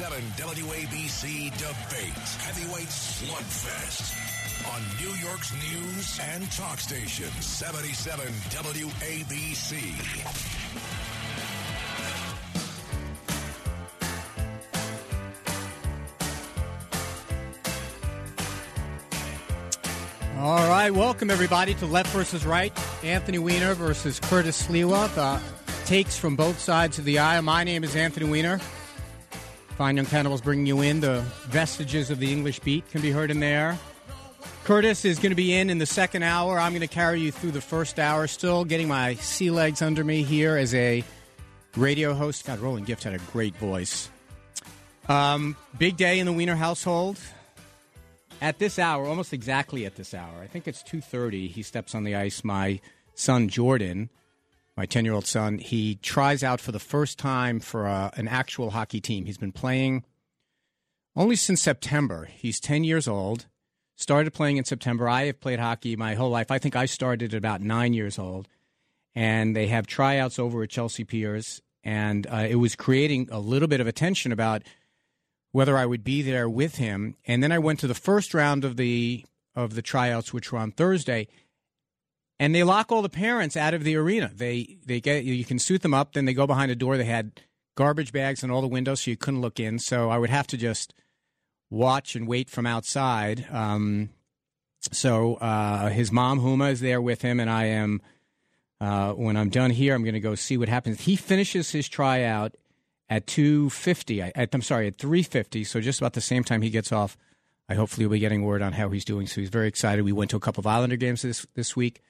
7 WABC Debate Heavyweight Slugfest on New York's news and talk station 77 WABC. All right, welcome everybody to Left versus Right. Anthony Weiner versus Curtis Sliwa. Takes from both sides of the aisle. My name is Anthony Weiner. Fine Young Cannibals bringing you in. The vestiges of the English beat can be heard in there. Curtis is going to be in in the second hour. I'm going to carry you through the first hour. Still getting my sea legs under me here as a radio host. God, Roland Gift had a great voice. Um, big day in the Weiner household at this hour, almost exactly at this hour, I think it's 2:30, he steps on the ice. My son Jordan, my 10-year-old son, he tries out for the first time for a, an actual hockey team. He's been playing only since September. He's 10 years old. Started playing in September. I have played hockey my whole life. I think I started at about 9 years old. And they have tryouts over at Chelsea Piers and uh, it was creating a little bit of attention about whether I would be there with him. And then I went to the first round of the of the tryouts, which were on Thursday, and they lock all the parents out of the arena. They they get you can suit them up, then they go behind a door. They had garbage bags in all the windows, so you couldn't look in. So I would have to just watch and wait from outside. Um, so uh, his mom Huma is there with him, and I am. Uh, when I'm done here, I'm going to go see what happens. He finishes his tryout at 250. I, am sorry, at 350. So just about the same time he gets off. I hopefully will be getting word on how he's doing. So he's very excited. We went to a couple of Islander games this this week.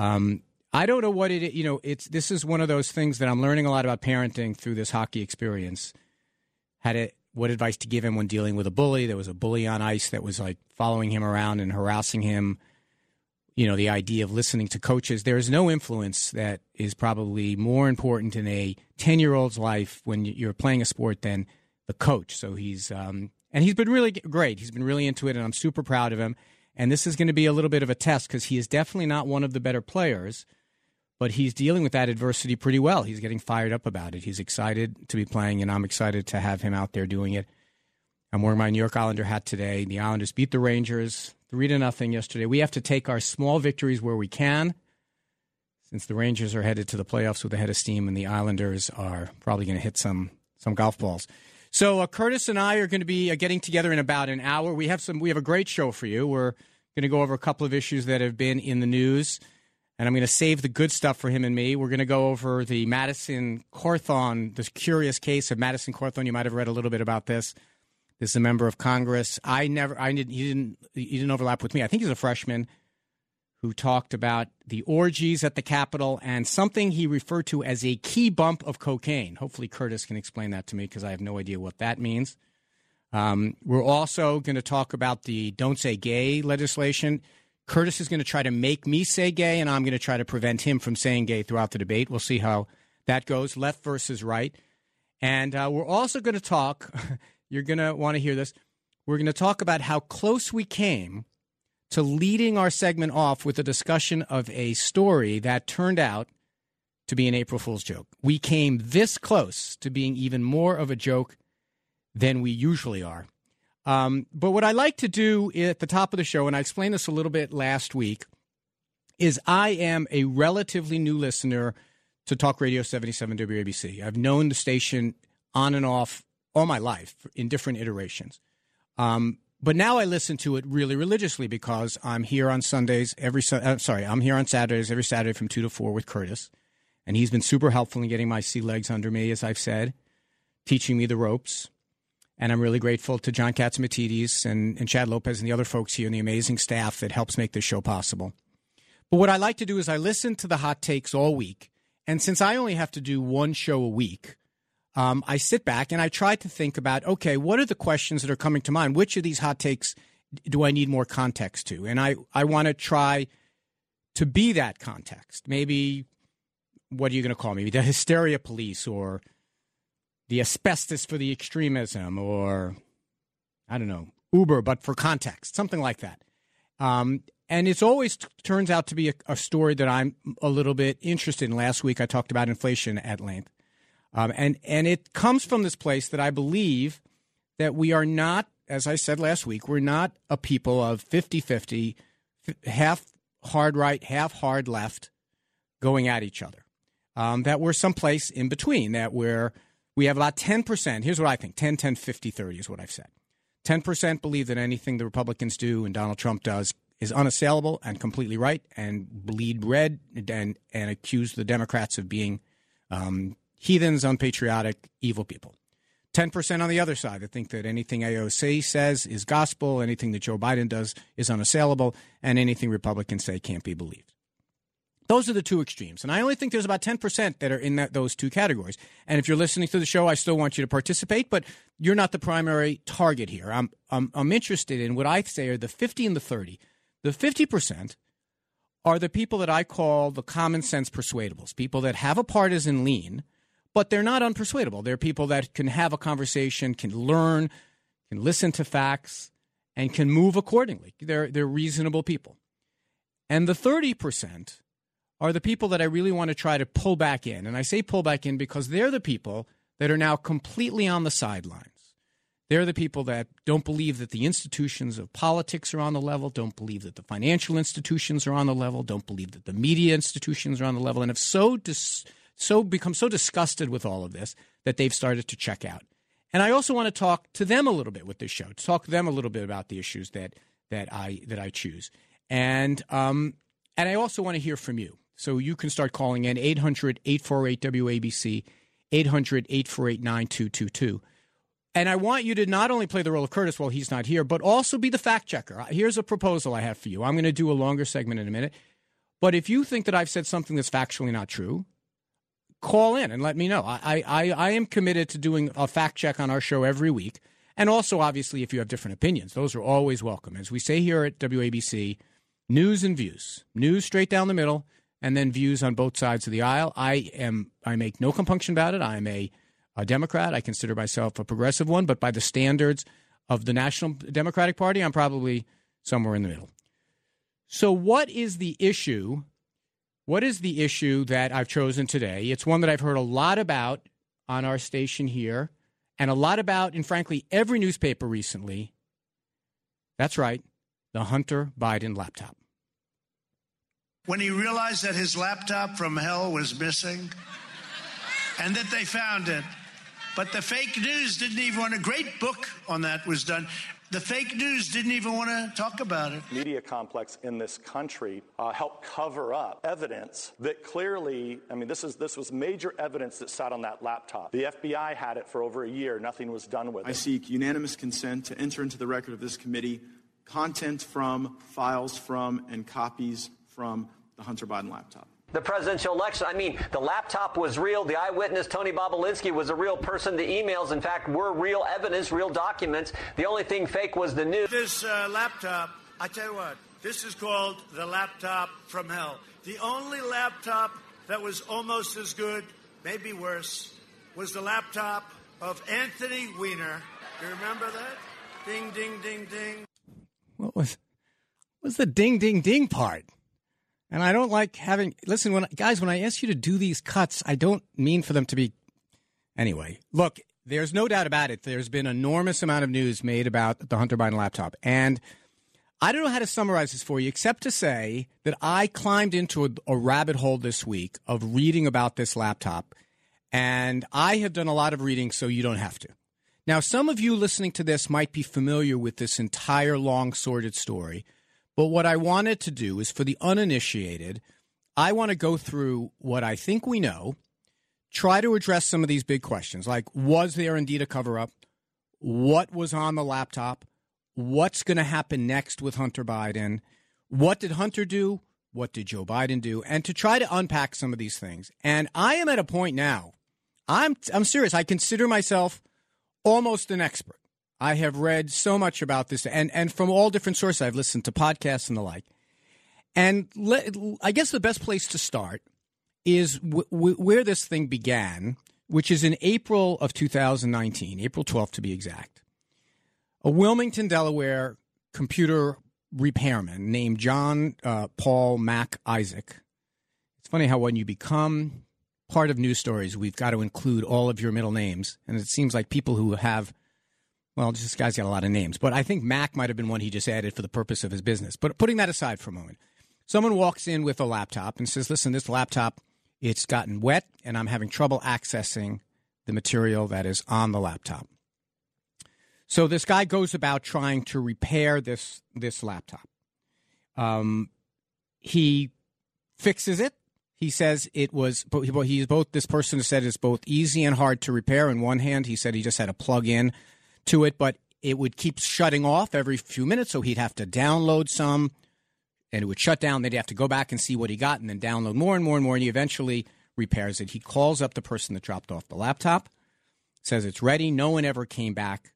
Um, I don't know what it. You know, it's this is one of those things that I'm learning a lot about parenting through this hockey experience. Had it what advice to give him when dealing with a bully? There was a bully on ice that was like following him around and harassing him you know, the idea of listening to coaches. There is no influence that is probably more important in a 10 year old's life when you're playing a sport than the coach. So he's, um, and he's been really great. He's been really into it, and I'm super proud of him. And this is going to be a little bit of a test because he is definitely not one of the better players, but he's dealing with that adversity pretty well. He's getting fired up about it. He's excited to be playing, and I'm excited to have him out there doing it. I'm wearing my New York Islander hat today. The Islanders beat the Rangers three to nothing yesterday. We have to take our small victories where we can, since the Rangers are headed to the playoffs with a head of steam, and the Islanders are probably going to hit some some golf balls. So uh, Curtis and I are going to be uh, getting together in about an hour. We have some. We have a great show for you. We're going to go over a couple of issues that have been in the news, and I'm going to save the good stuff for him and me. We're going to go over the Madison Cawthorn, this curious case of Madison Cawthorn. You might have read a little bit about this. This is a member of Congress. I never, I didn't, he didn't, he didn't overlap with me. I think he's a freshman who talked about the orgies at the Capitol and something he referred to as a key bump of cocaine. Hopefully, Curtis can explain that to me because I have no idea what that means. Um, we're also going to talk about the don't say gay legislation. Curtis is going to try to make me say gay, and I'm going to try to prevent him from saying gay throughout the debate. We'll see how that goes, left versus right. And uh, we're also going to talk You're going to want to hear this. We're going to talk about how close we came to leading our segment off with a discussion of a story that turned out to be an April Fool's joke. We came this close to being even more of a joke than we usually are. Um, but what I like to do at the top of the show, and I explained this a little bit last week, is I am a relatively new listener to Talk Radio 77 WABC. I've known the station on and off all my life in different iterations. Um, but now I listen to it really religiously because I'm here on Sundays every. Uh, sorry, I'm here on Saturdays every Saturday from two to four with Curtis, and he's been super helpful in getting my sea legs under me, as I've said, teaching me the ropes. And I'm really grateful to John Catsimatidis and, and Chad Lopez and the other folks here and the amazing staff that helps make this show possible. But what I like to do is I listen to the hot takes all week. And since I only have to do one show a week, um, I sit back and I try to think about okay, what are the questions that are coming to mind? Which of these hot takes do I need more context to? And I, I want to try to be that context. Maybe, what are you going to call me? The hysteria police or the asbestos for the extremism or, I don't know, Uber, but for context, something like that. Um, and it's always t- turns out to be a, a, story that I'm a little bit interested in. Last week I talked about inflation at length. Um, and, and it comes from this place that I believe that we are not, as I said last week, we're not a people of 50 50, half hard right, half hard left going at each other. Um, that we're someplace in between, that we're, we have about 10%. Here's what I think 10, 10, 50, 30 is what I've said. 10% believe that anything the Republicans do and Donald Trump does is unassailable and completely right and bleed red and, and accuse the Democrats of being um, heathens, unpatriotic, evil people. 10% on the other side that think that anything AOC says is gospel, anything that Joe Biden does is unassailable, and anything Republicans say can't be believed. Those are the two extremes. And I only think there's about 10% that are in that, those two categories. And if you're listening to the show, I still want you to participate, but you're not the primary target here. I'm, I'm, I'm interested in what I say are the 50 and the 30. The 50% are the people that I call the common sense persuadables, people that have a partisan lean – but they're not unpersuadable. They're people that can have a conversation, can learn, can listen to facts, and can move accordingly. They're, they're reasonable people. And the 30% are the people that I really want to try to pull back in. And I say pull back in because they're the people that are now completely on the sidelines. They're the people that don't believe that the institutions of politics are on the level, don't believe that the financial institutions are on the level, don't believe that the media institutions are on the level, and have so dis- so become so disgusted with all of this that they've started to check out. And I also want to talk to them a little bit with this show, to talk to them a little bit about the issues that that I that I choose. And um, and I also want to hear from you. So you can start calling in 800-848-WABC, 800-848-9222. And I want you to not only play the role of Curtis while he's not here, but also be the fact checker. Here's a proposal I have for you. I'm going to do a longer segment in a minute. But if you think that I've said something that's factually not true, call in and let me know. I, I, I am committed to doing a fact check on our show every week. And also, obviously, if you have different opinions, those are always welcome. As we say here at WABC, news and views, news straight down the middle, and then views on both sides of the aisle. I am I make no compunction about it. I am a, a Democrat. I consider myself a progressive one, but by the standards of the National Democratic Party, I'm probably somewhere in the middle. So, what is the issue what is the issue that I've chosen today? It's one that I've heard a lot about on our station here and a lot about in, frankly, every newspaper recently. That's right, the Hunter Biden laptop. When he realized that his laptop from hell was missing and that they found it. But the fake news didn't even want a great book on that was done. The fake news didn't even want to talk about it. Media complex in this country uh, helped cover up evidence that clearly, I mean, this is this was major evidence that sat on that laptop. The FBI had it for over a year. Nothing was done with I it. I seek unanimous consent to enter into the record of this committee content from, files from, and copies from the Hunter Biden laptop the presidential election. I mean, the laptop was real. The eyewitness, Tony Bobulinski, was a real person. The emails, in fact, were real evidence, real documents. The only thing fake was the news. This uh, laptop, I tell you what, this is called the laptop from hell. The only laptop that was almost as good, maybe worse, was the laptop of Anthony Weiner. Do you remember that? Ding, ding, ding, ding. What was, what was the ding, ding, ding part? And I don't like having listen when guys when I ask you to do these cuts, I don't mean for them to be anyway. Look, there's no doubt about it. There's been enormous amount of news made about the Hunter Biden laptop, and I don't know how to summarize this for you except to say that I climbed into a, a rabbit hole this week of reading about this laptop, and I have done a lot of reading, so you don't have to. Now, some of you listening to this might be familiar with this entire long, sordid story. But what I wanted to do is for the uninitiated, I want to go through what I think we know, try to address some of these big questions like was there indeed a cover up? what was on the laptop, what's going to happen next with Hunter Biden, what did Hunter do, what did Joe Biden do, and to try to unpack some of these things. And I am at a point now. I'm I'm serious. I consider myself almost an expert. I have read so much about this, and and from all different sources. I've listened to podcasts and the like. And I guess the best place to start is w- w- where this thing began, which is in April of 2019, April 12th to be exact. A Wilmington, Delaware computer repairman named John uh, Paul Mac Isaac. It's funny how when you become part of news stories, we've got to include all of your middle names. And it seems like people who have, well, this guy's got a lot of names, but I think Mac might have been one he just added for the purpose of his business. But putting that aside for a moment, someone walks in with a laptop and says, listen, this laptop, it's gotten wet and I'm having trouble accessing the material that is on the laptop. So this guy goes about trying to repair this this laptop. Um, he fixes it. He says it was. He's both. This person said it's both easy and hard to repair. In one hand, he said he just had to plug in to it, but it would keep shutting off every few minutes, so he'd have to download some, and it would shut down. They'd have to go back and see what he got, and then download more and more and more. And he eventually repairs it. He calls up the person that dropped off the laptop, says it's ready. No one ever came back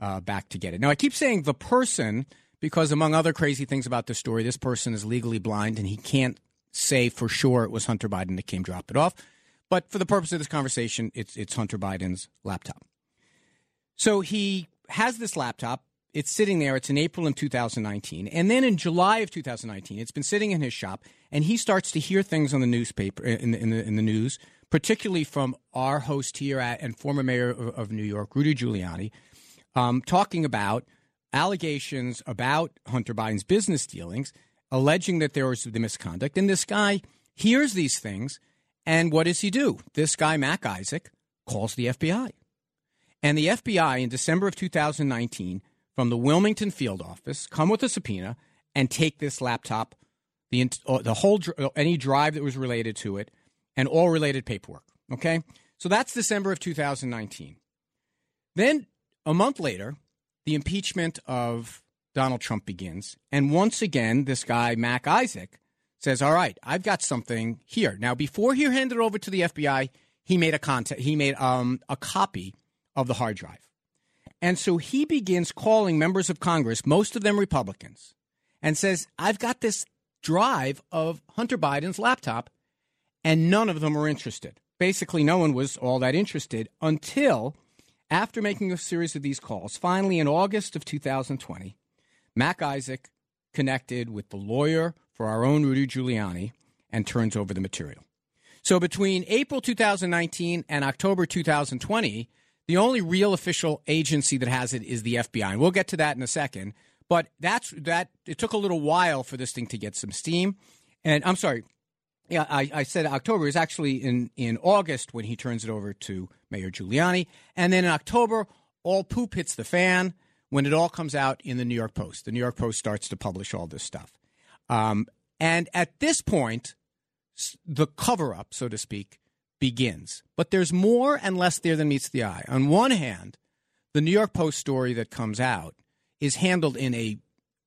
uh, back to get it. Now, I keep saying the person because, among other crazy things about this story, this person is legally blind and he can't say for sure it was Hunter Biden that came drop it off. But for the purpose of this conversation, it's it's Hunter Biden's laptop. So he has this laptop. It's sitting there. It's in April in 2019, and then in July of 2019, it's been sitting in his shop, and he starts to hear things on the newspaper in the in the, in the news, particularly from our host here at and former mayor of, of New York, Rudy Giuliani, um, talking about allegations about Hunter Biden's business dealings, alleging that there was the misconduct. And this guy hears these things, and what does he do? This guy, Mac Isaac, calls the FBI. And the FBI in December of 2019, from the Wilmington field office, come with a subpoena and take this laptop, the uh, the whole any drive that was related to it, and all related paperwork. Okay, so that's December of 2019. Then a month later, the impeachment of Donald Trump begins. And once again, this guy, Mac Isaac, says, All right, I've got something here. Now, before he handed it over to the FBI, he made a content, he made um, a copy of the hard drive. And so he begins calling members of Congress, most of them Republicans, and says, I've got this drive of Hunter Biden's laptop, and none of them are interested. Basically, no one was all that interested until after making a series of these calls, finally in August of 2020, Mac Isaac connected with the lawyer for our own Rudy Giuliani and turns over the material. So between April 2019 and October 2020, the only real official agency that has it is the FBI. And we'll get to that in a second. But that's that it took a little while for this thing to get some steam. And I'm sorry, yeah, I, I said October is actually in, in August when he turns it over to Mayor Giuliani. And then in October, all poop hits the fan when it all comes out in the New York Post. The New York Post starts to publish all this stuff. Um, and at this point, the cover up, so to speak, begins. But there's more and less there than meets the eye. On one hand, the New York Post story that comes out is handled in a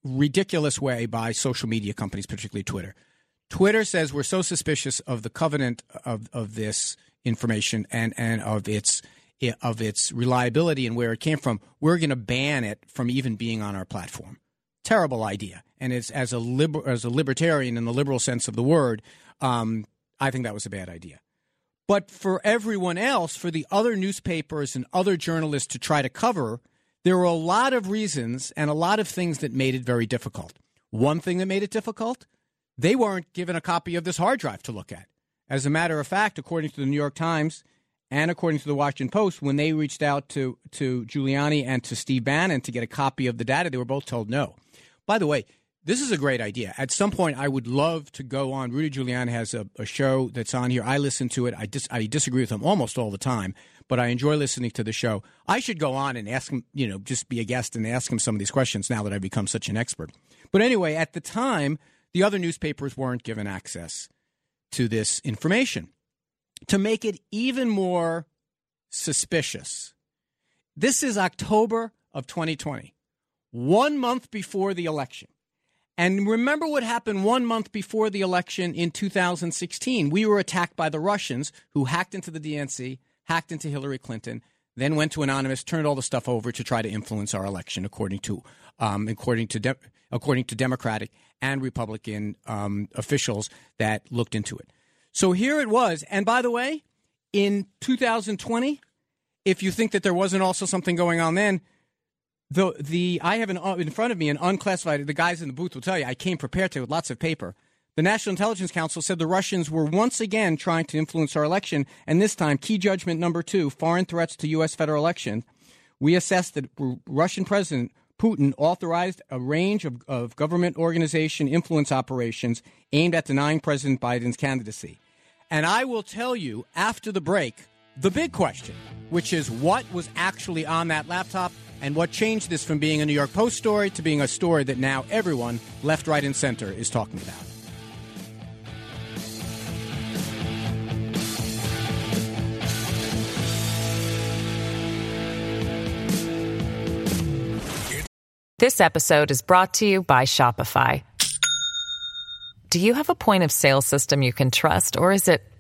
ridiculous way by social media companies, particularly Twitter. Twitter says we're so suspicious of the covenant of, of this information and, and of its of its reliability and where it came from, we're going to ban it from even being on our platform. Terrible idea. And it's as a liber, as a libertarian in the liberal sense of the word, um, I think that was a bad idea. But for everyone else, for the other newspapers and other journalists to try to cover, there were a lot of reasons and a lot of things that made it very difficult. One thing that made it difficult they weren't given a copy of this hard drive to look at. As a matter of fact, according to the New York Times and according to the Washington Post, when they reached out to, to Giuliani and to Steve Bannon to get a copy of the data, they were both told no. By the way, this is a great idea. At some point, I would love to go on. Rudy Giuliani has a, a show that's on here. I listen to it. I, dis, I disagree with him almost all the time, but I enjoy listening to the show. I should go on and ask him, you know, just be a guest and ask him some of these questions now that I've become such an expert. But anyway, at the time, the other newspapers weren't given access to this information. To make it even more suspicious, This is October of 2020, one month before the election. And remember what happened one month before the election in 2016. We were attacked by the Russians who hacked into the DNC, hacked into Hillary Clinton, then went to Anonymous, turned all the stuff over to try to influence our election, according to um, according to de- according to Democratic and Republican um, officials that looked into it. So here it was. And by the way, in 2020, if you think that there wasn't also something going on then, the the I have an uh, in front of me an unclassified. The guys in the booth will tell you I came prepared to with lots of paper. The National Intelligence Council said the Russians were once again trying to influence our election, and this time, key judgment number two: foreign threats to U.S. federal election. We assessed that Russian President Putin authorized a range of, of government organization influence operations aimed at denying President Biden's candidacy. And I will tell you after the break the big question, which is what was actually on that laptop and what changed this from being a New York Post story to being a story that now everyone, left, right, and center, is talking about. This episode is brought to you by Shopify. Do you have a point of sale system you can trust, or is it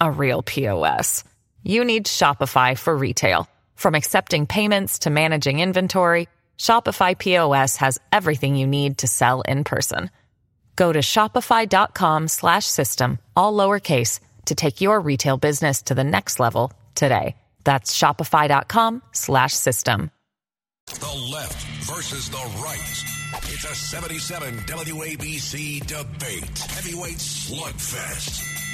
a real POS? You need Shopify for retail. From accepting payments to managing inventory, Shopify POS has everything you need to sell in person. Go to shopify.com slash system, all lowercase, to take your retail business to the next level today. That's shopify.com slash system. The left versus the right. It's a 77 WABC debate. Heavyweight slugfest.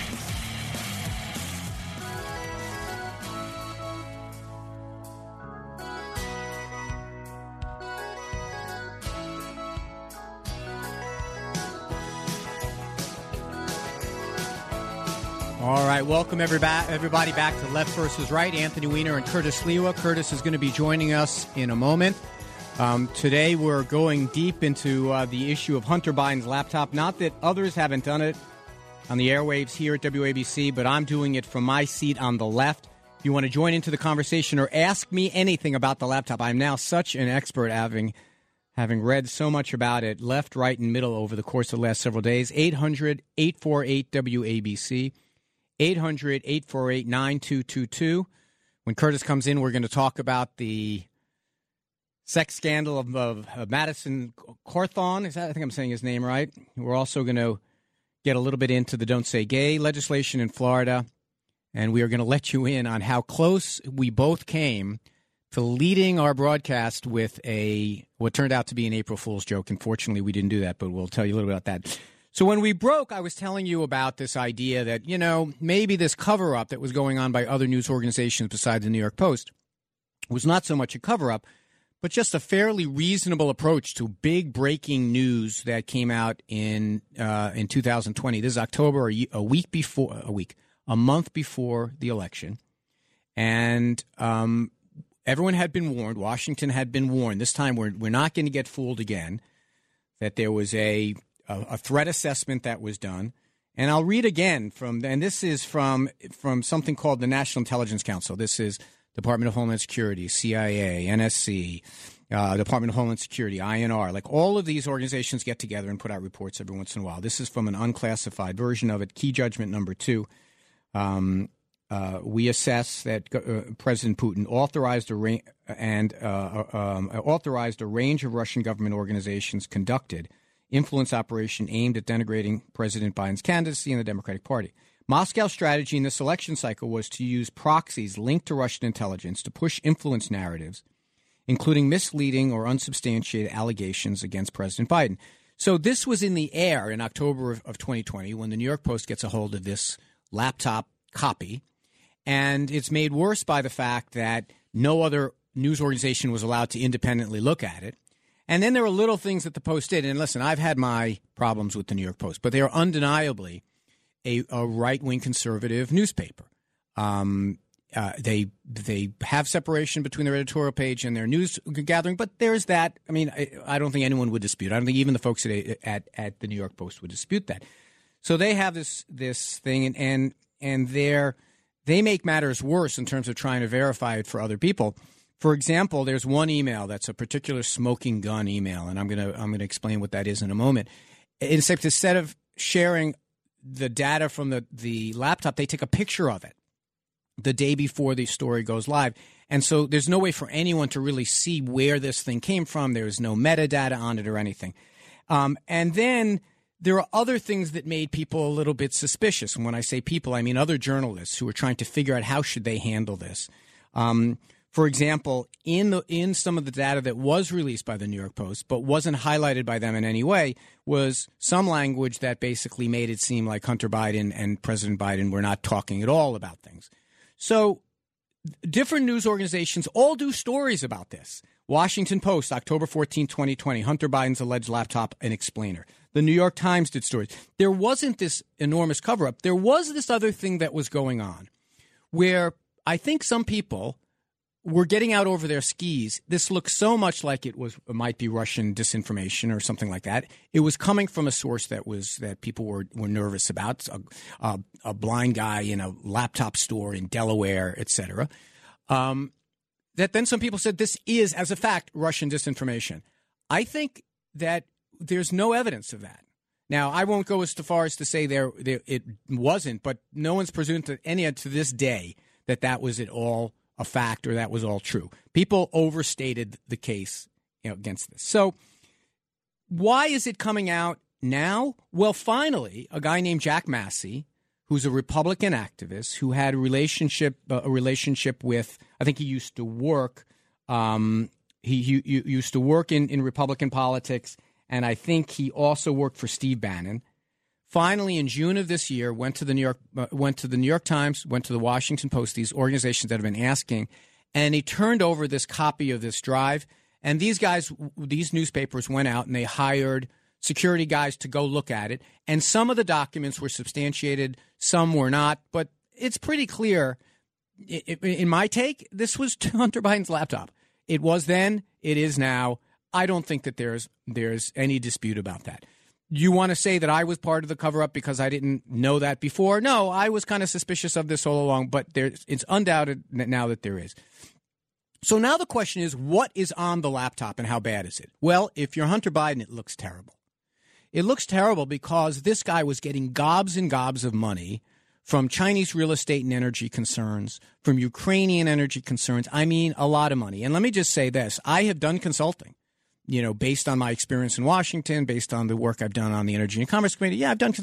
Welcome everybody back to Left versus Right. Anthony Weiner and Curtis Sliwa. Curtis is going to be joining us in a moment. Um, today, we're going deep into uh, the issue of Hunter Biden's laptop. Not that others haven't done it on the airwaves here at WABC, but I'm doing it from my seat on the left. If you want to join into the conversation or ask me anything about the laptop, I'm now such an expert having having read so much about it, left, right, and middle over the course of the last several days. 800 848 WABC. 800 848 9222. When Curtis comes in, we're going to talk about the sex scandal of, of, of Madison Cawthorn. Is that, I think I'm saying his name right. We're also going to get a little bit into the Don't Say Gay legislation in Florida. And we are going to let you in on how close we both came to leading our broadcast with a what turned out to be an April Fool's joke. Unfortunately, we didn't do that, but we'll tell you a little bit about that. So when we broke, I was telling you about this idea that, you know, maybe this cover up that was going on by other news organizations besides the New York Post was not so much a cover up, but just a fairly reasonable approach to big breaking news that came out in uh, in 2020. This is October, a week before, a week, a month before the election, and um, everyone had been warned. Washington had been warned. This time, we're we're not going to get fooled again. That there was a a, a threat assessment that was done. And I'll read again from, and this is from from something called the National Intelligence Council. This is Department of Homeland Security, CIA, NSC, uh, Department of Homeland Security, INR. Like all of these organizations get together and put out reports every once in a while. This is from an unclassified version of it. Key judgment number two. Um, uh, we assess that uh, President Putin authorized a ra- and uh, uh, um, authorized a range of Russian government organizations conducted influence operation aimed at denigrating President Biden's candidacy in the Democratic Party. Moscow's strategy in this election cycle was to use proxies linked to Russian intelligence to push influence narratives, including misleading or unsubstantiated allegations against President Biden. So this was in the air in October of, 2020 when the New York Post gets a hold of this laptop copy. And it's made worse by the fact that no other news organization was allowed to independently look at it. And then there are little things that the Post did. And listen, I've had my problems with the New York Post, but they are undeniably a, a right wing conservative newspaper. Um, uh, they they have separation between their editorial page and their news gathering, but there's that. I mean, I, I don't think anyone would dispute. I don't think even the folks at, at at the New York Post would dispute that. So they have this this thing, and and and they're they make matters worse in terms of trying to verify it for other people. For example, there's one email that's a particular smoking gun email, and I'm gonna I'm gonna explain what that is in a moment. Instead of sharing the data from the, the laptop, they take a picture of it the day before the story goes live. And so there's no way for anyone to really see where this thing came from. There's no metadata on it or anything. Um, and then there are other things that made people a little bit suspicious. And when I say people, I mean other journalists who were trying to figure out how should they handle this. Um, for example, in the in some of the data that was released by the New York Post but wasn't highlighted by them in any way was some language that basically made it seem like Hunter Biden and President Biden were not talking at all about things. So different news organizations all do stories about this. Washington Post, October 14, 2020, Hunter Biden's alleged laptop and explainer. The New York Times did stories. There wasn't this enormous cover up. There was this other thing that was going on where I think some people were getting out over their skis. This looks so much like it was it might be Russian disinformation or something like that. It was coming from a source that was that people were were nervous about. A, a, a blind guy in a laptop store in Delaware, etc. Um, that then some people said this is, as a fact, Russian disinformation. I think that there's no evidence of that. Now, I won't go as far as to say there, there it wasn't, but no one's presumed to any to this day that that was at all a fact or that was all true. People overstated the case you know, against this. So, why is it coming out now? Well, finally, a guy named Jack Maxey, who's a Republican activist who had a relationship uh, a relationship with I think he used to work um, he, he, he used to work in, in Republican politics, and I think he also worked for Steve Bannon finally in June of this year went to the New York uh, went to the New York Times, went to the Washington Post, these organizations that have been asking, and he turned over this copy of this drive. And these guys, these newspapers went out and they hired security guys to go look at it. And some of the documents were substantiated, some were not. But it's pretty clear, in my take, this was Hunter Biden's laptop. It was then, it is now. I don't think that there's there's any dispute about that you want to say that I was part of the cover up because I didn't know that before? No, I was kind of suspicious of this all along, but there's, it's undoubted now that there is. So now the question is what is on the laptop and how bad is it? Well, if you're Hunter Biden, it looks terrible. It looks terrible because this guy was getting gobs and gobs of money from Chinese real estate and energy concerns, from Ukrainian energy concerns. I mean, a lot of money. And let me just say this I have done consulting you know, based on my experience in Washington, based on the work I've done on the Energy and Commerce Committee, yeah, I've done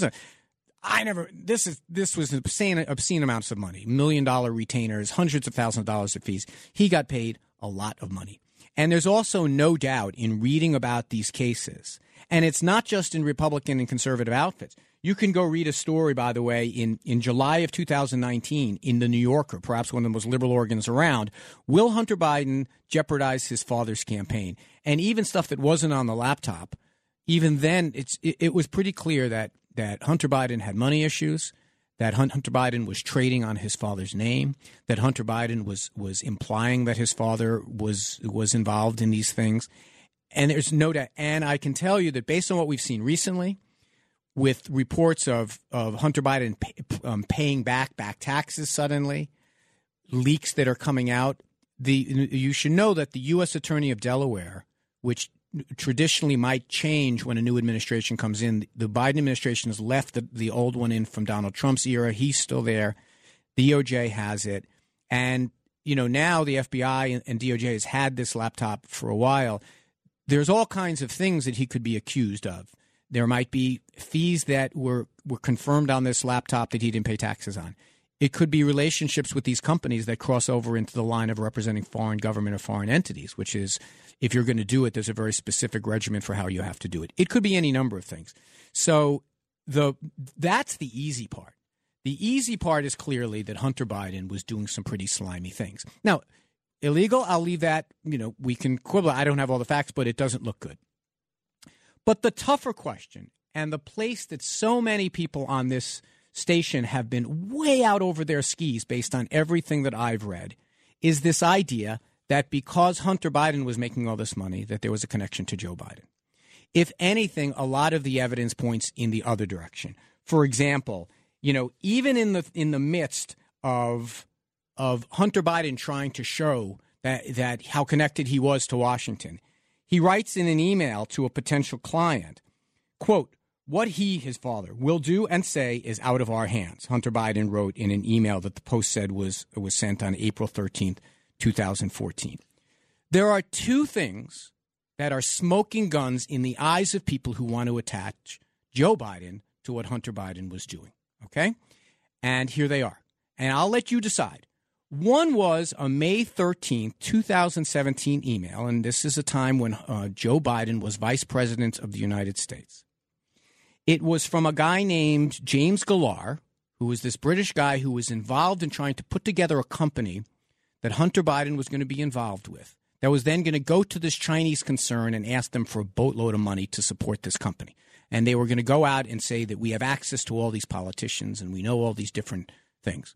I never. This is this was obscene, obscene amounts of money, million dollar retainers, hundreds of thousands of dollars of fees. He got paid a lot of money, and there's also no doubt in reading about these cases, and it's not just in Republican and conservative outfits. You can go read a story, by the way, in, in July of 2019 in The New Yorker, perhaps one of the most liberal organs around. Will Hunter Biden jeopardize his father's campaign? And even stuff that wasn't on the laptop, even then, it's, it, it was pretty clear that, that Hunter Biden had money issues, that Hunter Biden was trading on his father's name, that Hunter Biden was, was implying that his father was, was involved in these things. And there's no doubt. And I can tell you that based on what we've seen recently, with reports of, of Hunter Biden pay, um, paying back back taxes suddenly, leaks that are coming out. The you should know that the U.S. Attorney of Delaware, which traditionally might change when a new administration comes in, the Biden administration has left the, the old one in from Donald Trump's era. He's still there. The DOJ has it, and you know now the FBI and, and DOJ has had this laptop for a while. There's all kinds of things that he could be accused of there might be fees that were, were confirmed on this laptop that he didn't pay taxes on. It could be relationships with these companies that cross over into the line of representing foreign government or foreign entities, which is if you're going to do it, there's a very specific regimen for how you have to do it. It could be any number of things. So the that's the easy part. The easy part is clearly that Hunter Biden was doing some pretty slimy things. Now, illegal, I'll leave that. You know, we can quibble. I don't have all the facts, but it doesn't look good. But the tougher question, and the place that so many people on this station have been way out over their skis based on everything that I've read, is this idea that because Hunter Biden was making all this money, that there was a connection to Joe Biden. If anything, a lot of the evidence points in the other direction. For example, you know, even in the in the midst of of Hunter Biden trying to show that that how connected he was to Washington, he writes in an email to a potential client, quote, what he, his father, will do and say is out of our hands. Hunter Biden wrote in an email that the Post said was was sent on April 13th, 2014. There are two things that are smoking guns in the eyes of people who want to attach Joe Biden to what Hunter Biden was doing. Okay? And here they are. And I'll let you decide. One was a May 13th, 2017 email, and this is a time when uh, Joe Biden was vice president of the United States. It was from a guy named James Gilliar, who was this British guy who was involved in trying to put together a company that Hunter Biden was going to be involved with that was then going to go to this Chinese concern and ask them for a boatload of money to support this company. And they were going to go out and say that we have access to all these politicians and we know all these different things.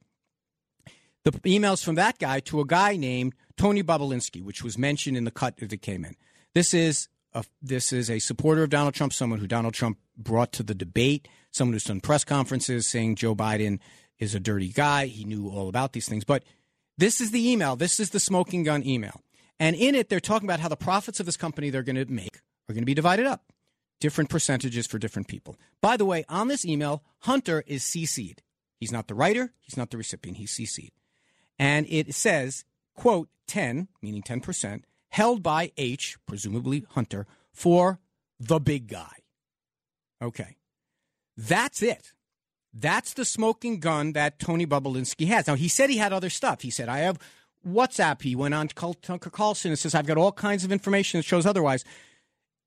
The emails from that guy to a guy named Tony Bobulinski, which was mentioned in the cut that came in. This is a, this is a supporter of Donald Trump, someone who Donald Trump brought to the debate, someone who's done press conferences saying Joe Biden is a dirty guy. He knew all about these things. But this is the email. This is the smoking gun email. And in it, they're talking about how the profits of this company they're going to make are going to be divided up, different percentages for different people. By the way, on this email, Hunter is CC'd. He's not the writer, he's not the recipient, he's CC'd. And it says, quote, 10, meaning 10%, held by H, presumably Hunter, for the big guy. Okay. That's it. That's the smoking gun that Tony Bobulinski has. Now, he said he had other stuff. He said, I have WhatsApp. He went on to call Tucker Carlson and says, I've got all kinds of information that shows otherwise.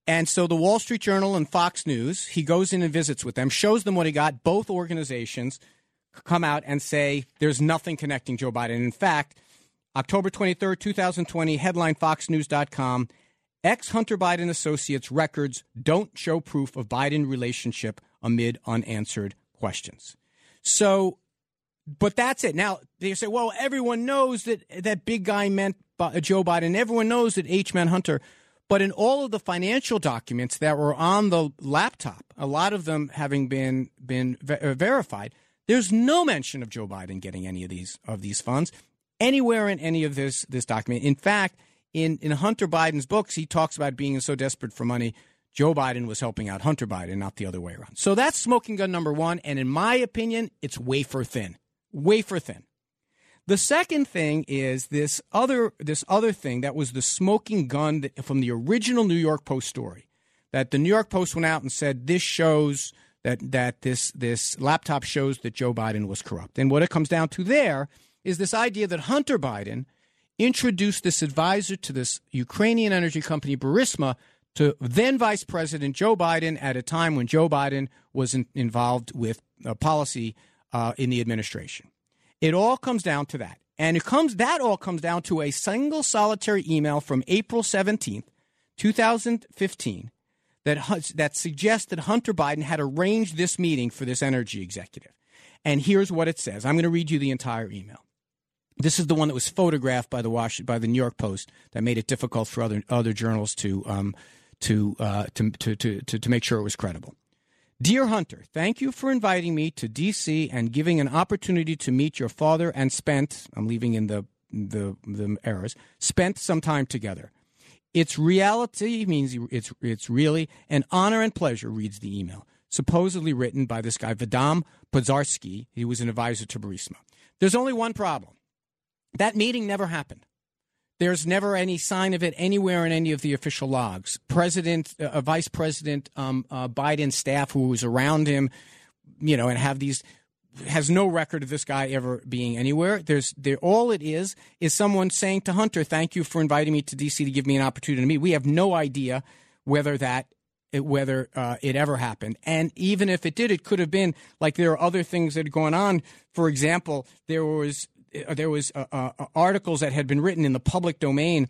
And so the Wall Street Journal and Fox News, he goes in and visits with them, shows them what he got. Both organizations come out and say there's nothing connecting Joe Biden. In fact, October 23rd, 2020, headline FoxNews.com Ex Hunter Biden associates records don't show proof of Biden relationship amid unanswered questions. So but that's it. Now they say, well, everyone knows that that big guy meant Joe Biden. Everyone knows that H. Man Hunter. But in all of the financial documents that were on the laptop, a lot of them having been been ver- verified, there's no mention of Joe Biden getting any of these of these funds anywhere in any of this this document. In fact, in in Hunter Biden's books, he talks about being so desperate for money. Joe Biden was helping out Hunter Biden, not the other way around. So that's smoking gun number one. And in my opinion, it's wafer thin wafer thin. The second thing is this other this other thing that was the smoking gun from the original New York Post story that the New York Post went out and said this shows that that this this laptop shows that Joe Biden was corrupt. And what it comes down to there is this idea that Hunter Biden introduced this advisor to this Ukrainian energy company Burisma to then Vice President Joe Biden at a time when Joe Biden was in, involved with a policy uh, in the administration. It all comes down to that. And it comes that all comes down to a single solitary email from April 17th, 2015 that that suggests that Hunter Biden had arranged this meeting for this energy executive. And here's what it says. I'm going to read you the entire email. This is the one that was photographed by the Wash, by the New York Post that made it difficult for other other journals to um, to, uh, to, to to to make sure it was credible. Dear Hunter, thank you for inviting me to DC and giving an opportunity to meet your father and spent, I'm leaving in the, the, the errors, spent some time together. It's reality means it's, it's really an honor and pleasure, reads the email, supposedly written by this guy, Vadym Pozharskyi. He was an advisor to Burisma. There's only one problem. That meeting never happened. There's never any sign of it anywhere in any of the official logs. President, uh, Vice President um, uh, Biden's staff, who was around him, you know, and have these has no record of this guy ever being anywhere. There's there all it is is someone saying to Hunter, "Thank you for inviting me to DC to give me an opportunity to meet." We have no idea whether that whether uh, it ever happened. And even if it did, it could have been like there are other things that are gone on. For example, there was uh, there was uh, uh, articles that had been written in the public domain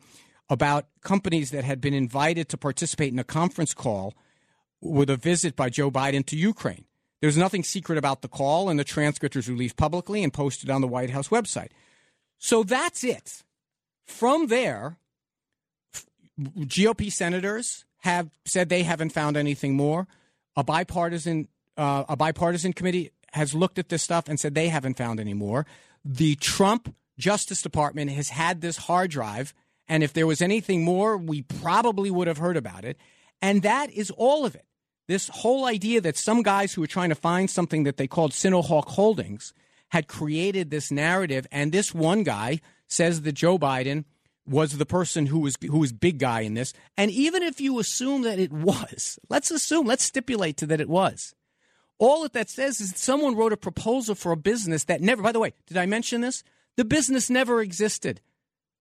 about companies that had been invited to participate in a conference call with a visit by Joe Biden to Ukraine. There's nothing secret about the call, and the transcript was released publicly and posted on the White House website. So that's it. From there, GOP senators have said they haven't found anything more. A bipartisan uh, a bipartisan committee has looked at this stuff and said they haven't found any more. The Trump Justice Department has had this hard drive, and if there was anything more, we probably would have heard about it. And that is all of it. This whole idea that some guys who were trying to find something that they called Sinohawk Holdings had created this narrative, and this one guy says that Joe Biden was the person who was who was big guy in this. And even if you assume that it was, let's assume, let's stipulate to that it was. All that that says is that someone wrote a proposal for a business that never. By the way, did I mention this? The business never existed.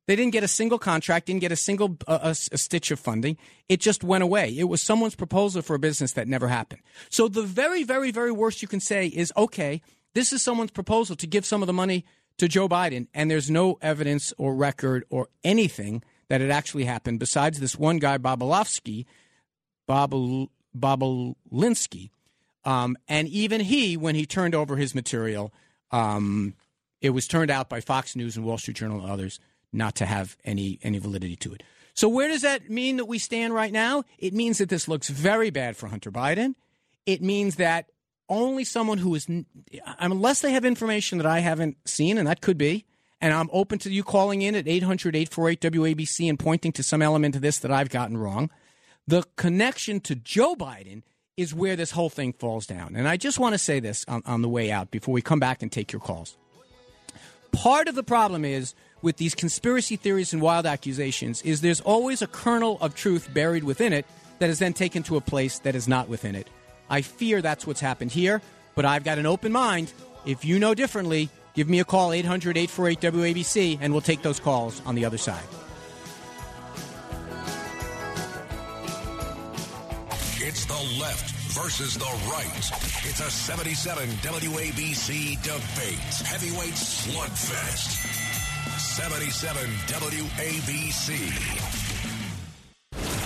They didn't get a single contract, didn't get a single uh, a, a stitch of funding. It just went away. It was someone's proposal for a business that never happened. So the very, very, very worst you can say is, okay, this is someone's proposal to give some of the money to Joe Biden, and there's no evidence or record or anything that it actually happened besides this one guy, Bobulinski, Babal, Bobulinski. Um, and even he, when he turned over his material, um, it was turned out by Fox News and Wall Street Journal and others not to have any any validity to it. So where does that mean that we stand right now? It means that this looks very bad for Hunter Biden. It means that only someone who is, unless they have information that I haven't seen, and that could be, and I'm open to you calling in at 800 848 WABC and pointing to some element of this that I've gotten wrong. The connection to Joe Biden is where this whole thing falls down. And I just want to say this on, on the way out before we come back and take your calls. Part of the problem is with these conspiracy theories and wild accusations is there's always a kernel of truth buried within it that is then taken to a place that is not within it. I fear that's what's happened here, but I've got an open mind. If you know differently, give me a call 800 848 WABC and we'll take those calls on the other side. It's the left versus the right. It's a 77 WABC debate. Heavyweight slugfest. 77 WABC.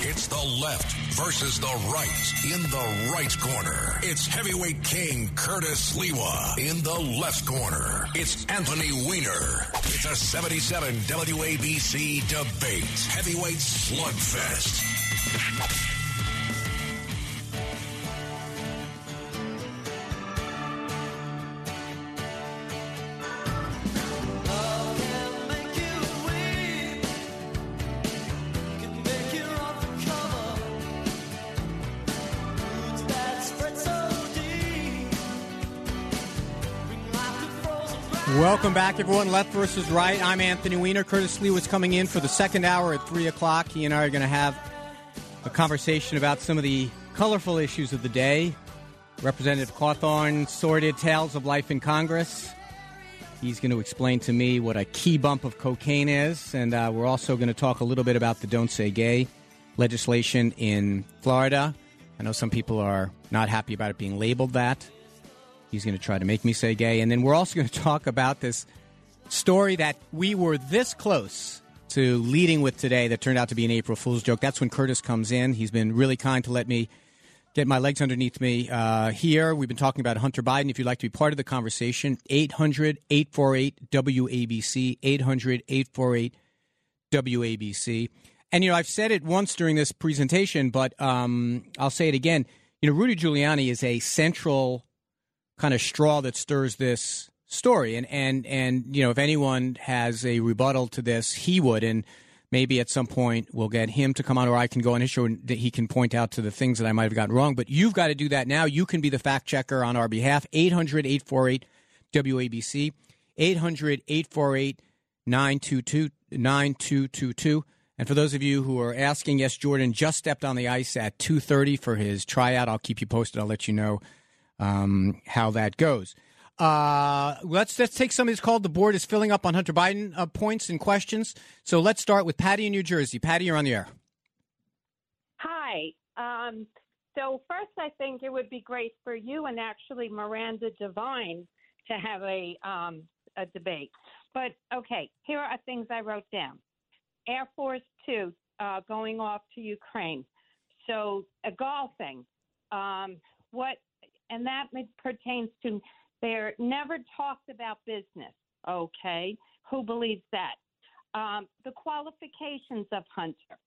It's the left versus the right. In the right corner, it's heavyweight king Curtis Sliwa. In the left corner, it's Anthony Weiner. It's a 77 WABC debate. Heavyweight slugfest. Welcome back, everyone. Left versus right. I'm Anthony Weiner. Curtis Sliwa's coming in for the second hour at 3 o'clock. He and I are going to have a conversation about some of the colorful issues of the day. Representative Cawthorn, sordid tales of life in Congress. He's going to explain to me what a key bump of cocaine is. And uh, we're also going to talk a little bit about the Don't Say Gay legislation in Florida. I know some people are not happy about it being labeled that. He's going to try to make me say gay. And then we're also going to talk about this story that we were this close to leading with today that turned out to be an April Fool's joke. That's when Curtis comes in. He's been really kind to let me get my legs underneath me uh, here. We've been talking about Hunter Biden. If you'd like to be part of the conversation, 800 848 WABC, 800 848 WABC. And, you know, I've said it once during this presentation, but um, I'll say it again. You know, Rudy Giuliani is a central kind of straw that stirs this story. And and and you know, if anyone has a rebuttal to this, he would. And maybe at some point we'll get him to come on, or I can go on his show and he can point out to the things that I might have gotten wrong. But you've got to do that now. You can be the fact checker on our behalf. 800 848 WABC. 800 848 9222. And for those of you who are asking, yes, Jordan just stepped on the ice at 2:30 for his tryout. I'll keep you posted. I'll let you know um, how that goes. Uh, let's let's take some of these calls. The board is filling up on Hunter Biden uh, points and questions. So let's start with Patty in New Jersey. Patty, you're on the air. Hi. Um, so first, I think it would be great for you and actually Miranda Devine to have a um, a debate. But okay, here are things I wrote down. Air Force Two uh, going off to Ukraine. So uh, golfing. Um, what and that pertains to they're never talked about business. Okay, who believes that? Um, the qualifications of Hunter.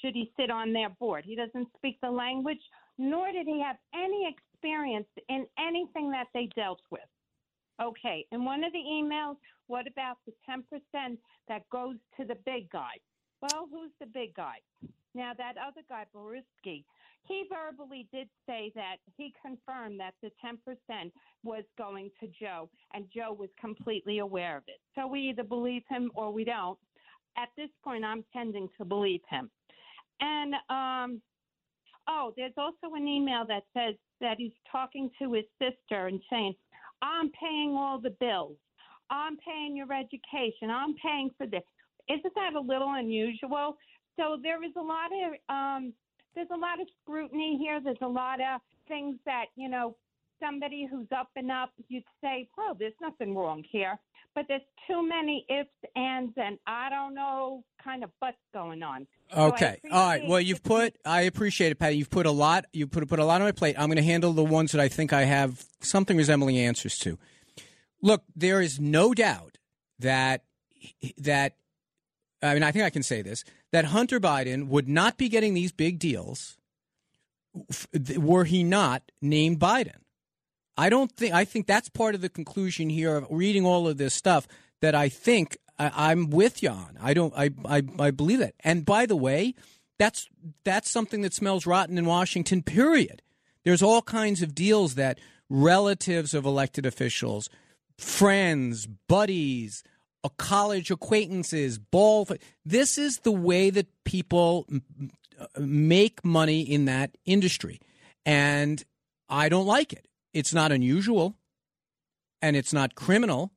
Should he sit on their board? He doesn't speak the language, nor did he have any experience in anything that they dealt with. Okay, in one of the emails, what about the 10% that goes to the big guy? Well, who's the big guy? Now, that other guy, Borisky, he verbally did say that he confirmed that the 10% was going to Joe, and Joe was completely aware of it. So we either believe him or we don't. At this point, I'm tending to believe him. And, um, oh, there's also an email that says that he's talking to his sister and saying, I'm paying all the bills. I'm paying your education. I'm paying for this. Isn't that a little unusual? So there is a lot of um, there's a lot of scrutiny here. There's a lot of things that you know somebody who's up and up, you'd say, well, there's nothing wrong here." But there's too many ifs, ands, and I don't know kind of buts going on. Okay, so all right. Well, you've put I appreciate it, Patty. You've put a lot. You put put a lot on my plate. I'm going to handle the ones that I think I have something resembling answers to. Look, there is no doubt that that I mean, I think I can say this that Hunter Biden would not be getting these big deals were he not named Biden. I don't think I think that's part of the conclusion here of reading all of this stuff that I think I, am with you on. I don't I, I I believe that. And by the way, that's that's something that smells rotten in Washington, period. There's all kinds of deals that relatives of elected officials, friends, buddies, college acquaintances, ball. This is the way that people make money in that industry. And I don't like it. It's not unusual and it's not criminal.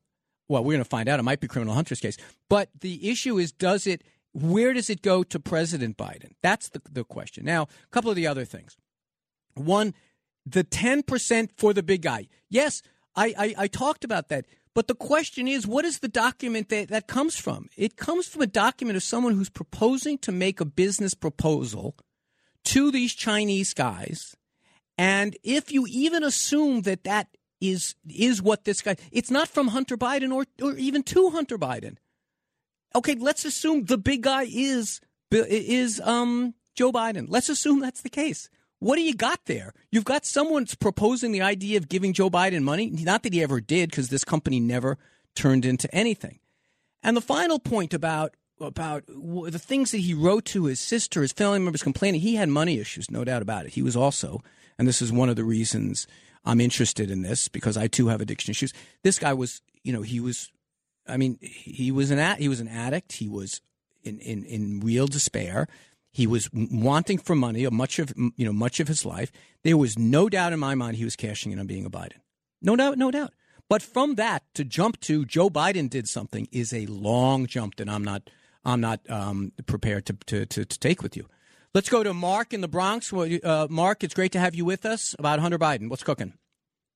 Well, we're going to find out. It might be criminal Hunter's case. But the issue is does it, where does it go to President Biden? That's the, the question. Now, a couple of the other things. One, the 10% for the big guy. Yes, I, I, I talked about that. But the question is, what is the document that that comes from? It comes from a document of someone who's proposing to make a business proposal to these Chinese guys. And if you even assume that that is is what this guy, it's not from Hunter Biden or or even to Hunter Biden. Okay, let's assume the big guy is is um Joe Biden. Let's assume that's the case. What do you got there? You've got someone proposing the idea of giving Joe Biden money. Not that he ever did, because this company never turned into anything. And the final point about about the things that he wrote to his sister, his family members complaining, he had money issues, no doubt about it. He was also, and this is one of the reasons I'm interested in this because I too have addiction issues. This guy was, you know, he was, I mean, he was an he was an addict. He was in in in real despair. He was wanting for money much of you know much of his life. There was no doubt in my mind he was cashing in on being a Biden. No doubt, no doubt. But from that to jump to Joe Biden did something is a long jump that I'm not I'm not um, prepared to, to, to, to, take with you. Let's go to Mark in the Bronx. Uh, Mark, it's great to have you with us about Hunter Biden. What's cooking?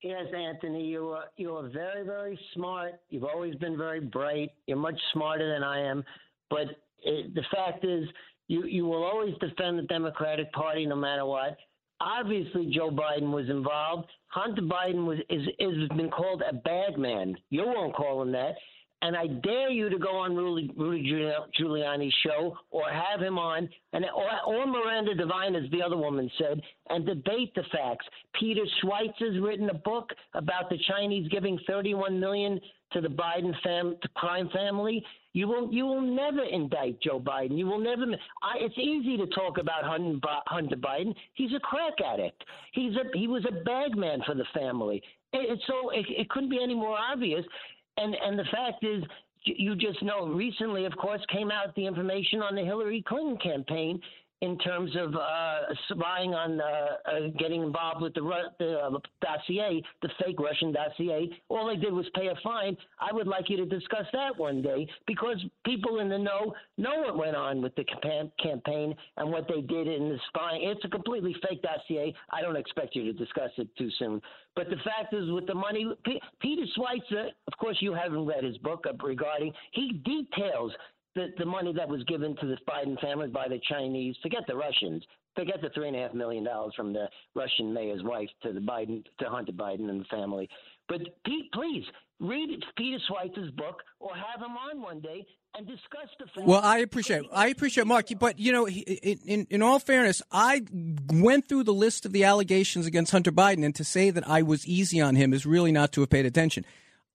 Yes, Anthony, you are you are very very smart. You've always been very bright. You're much smarter than I am. But it, the fact is, you you will always defend the Democratic Party no matter what. Obviously, Joe Biden was involved. Hunter Biden was is has been called a bad man. You won't call him that. And I dare you to go on Rudy, Rudy Giuliani's show or have him on, and or, or Miranda Devine, as the other woman said, and debate the facts. Peter Schweizer's written a book about the Chinese giving 31 million to the Biden fam- to crime family. You will you will never indict Joe Biden. You will never. I, it's easy to talk about Hunter Biden. He's a crack addict. He's a he was a bagman for the family. It, it, so it, it couldn't be any more obvious. And and the fact is, you just know recently, of course, came out the information on the Hillary Clinton campaign. In terms of uh, spying on uh, uh, getting involved with the, the uh, dossier, the fake Russian dossier. All they did was pay a fine. I would like you to discuss that one day because people in the know know what went on with the campaign and what they did in the spying. It's a completely fake dossier. I don't expect you to discuss it too soon. But the fact is, with the money, P- Peter Schweizer, of course, you haven't read his book regarding. He details the, the money that was given to the Biden family by the Chinese, forget the Russians, forget the three and a half million dollars from the Russian mayor's wife to the Biden to Hunter Biden and the family. But Pete, please read Peter Schweizer's book or have him on one day and discuss the fact. Well, I appreciate I appreciate Mark, but you know, in, in all fairness, I went through the list of the allegations against Hunter Biden, and to say that I was easy on him is really not to have paid attention.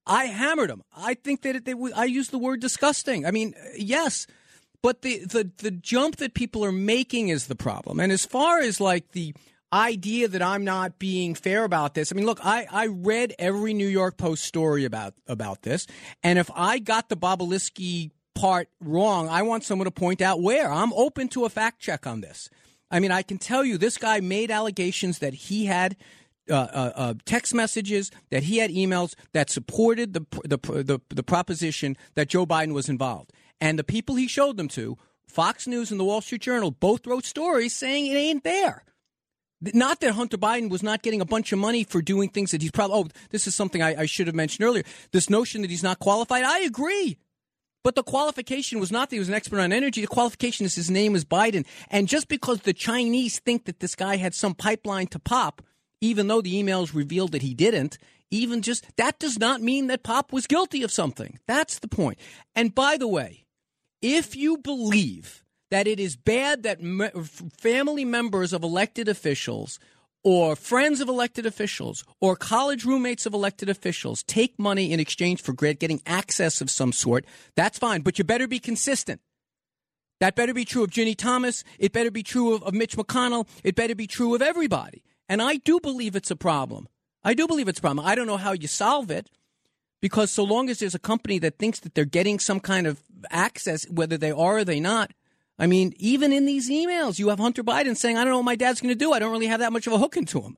I hammered them. I think that they, I used the word disgusting. I mean, yes, but the, the, the jump that people are making is the problem. And as far as like the idea that I'm not being fair about this, I mean, look, I, I read every New York Post story about, about this. And if I got the Bobulinski part wrong, I want someone to point out where. I'm open to a fact check on this. I mean, I can tell you this guy made allegations that he had uh, uh, uh, text messages, that he had emails that supported the, the, the, the proposition that Joe Biden was involved. And the people he showed them to, Fox News and the Wall Street Journal, both wrote stories saying it ain't there. Not that Hunter Biden was not getting a bunch of money for doing things that he's probably, oh, this is something I, I should have mentioned earlier. This notion that he's not qualified, I agree. But the qualification was not that he was an expert on energy. The qualification is his name is Biden. And just because the Chinese think that this guy had some pipeline to pop even though the emails revealed that he didn't, even just that does not mean that Pop was guilty of something. That's the point. And by the way, if you believe that it is bad that me- family members of elected officials or friends of elected officials or college roommates of elected officials take money in exchange for getting access of some sort, that's fine. But you better be consistent. That better be true of Ginni Thomas. It better be true of, of Mitch McConnell. It better be true of everybody. And I do believe it's a problem. I do believe it's a problem. I don't know how you solve it because so long as there's a company that thinks that they're getting some kind of access, whether they are or they not, I mean, even in these emails, you have Hunter Biden saying, I don't know what my dad's going to do. I don't really have that much of a hook into him.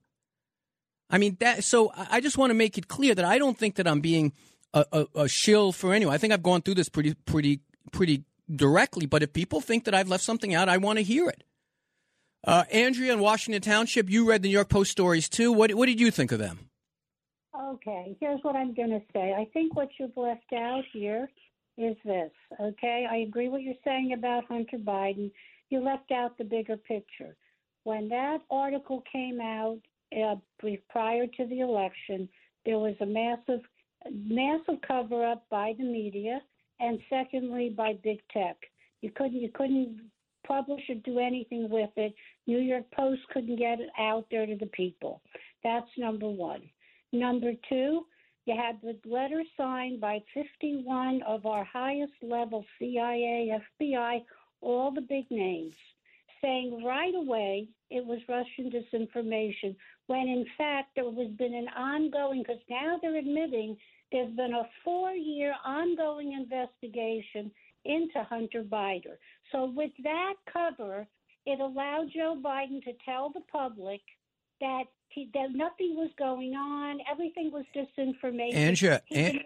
I mean, that, so I just want to make it clear that I don't think that I'm being a, a, a shill for anyone. I think I've gone through this pretty, pretty, pretty directly. But if people think that I've left something out, I want to hear it. Uh, Andrea in Washington Township, you read the New York Post stories too. What, what did you think of them? Okay, here's what I'm going to say. I think what you've left out here is this, okay? I agree what you're saying about Hunter Biden. You left out the bigger picture. When that article came out uh, prior to the election, there was a massive, massive cover up by the media, and secondly by big tech. You couldn't, you couldn't publish or do anything with it. New York Post couldn't get it out there to the people. That's number one. Number two, you had the letter signed by 51 of our highest level CIA, FBI, all the big names, saying right away it was Russian disinformation, when in fact there was been an ongoing, because now they're admitting there's been a four year ongoing investigation into Hunter Biden. So with that cover, it allowed Joe Biden to tell the public that he, that nothing was going on, everything was disinformation. Andrea, and.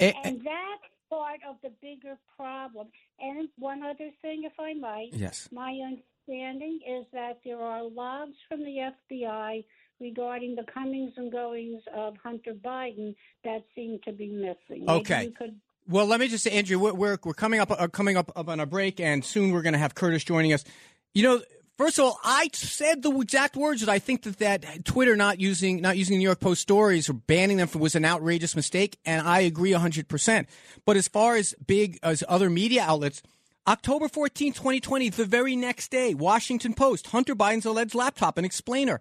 And, and that's part of the bigger problem. And one other thing, if I might, yes, my understanding is that there are logs from the FBI regarding the comings and goings of Hunter Biden that seem to be missing. Okay. Could... Well, let me just say, Andrew, we're, we're, coming up uh, coming up, up on a break, and soon we're going to have Curtis joining us. You know, first of all, I said the exact words that I think that, that Twitter not using not using New York Post stories or banning them was an outrageous mistake, and I agree hundred percent. But as far as big as other media outlets. October 14, 2020, the very next day, Washington Post, Hunter Biden's alleged laptop, an explainer.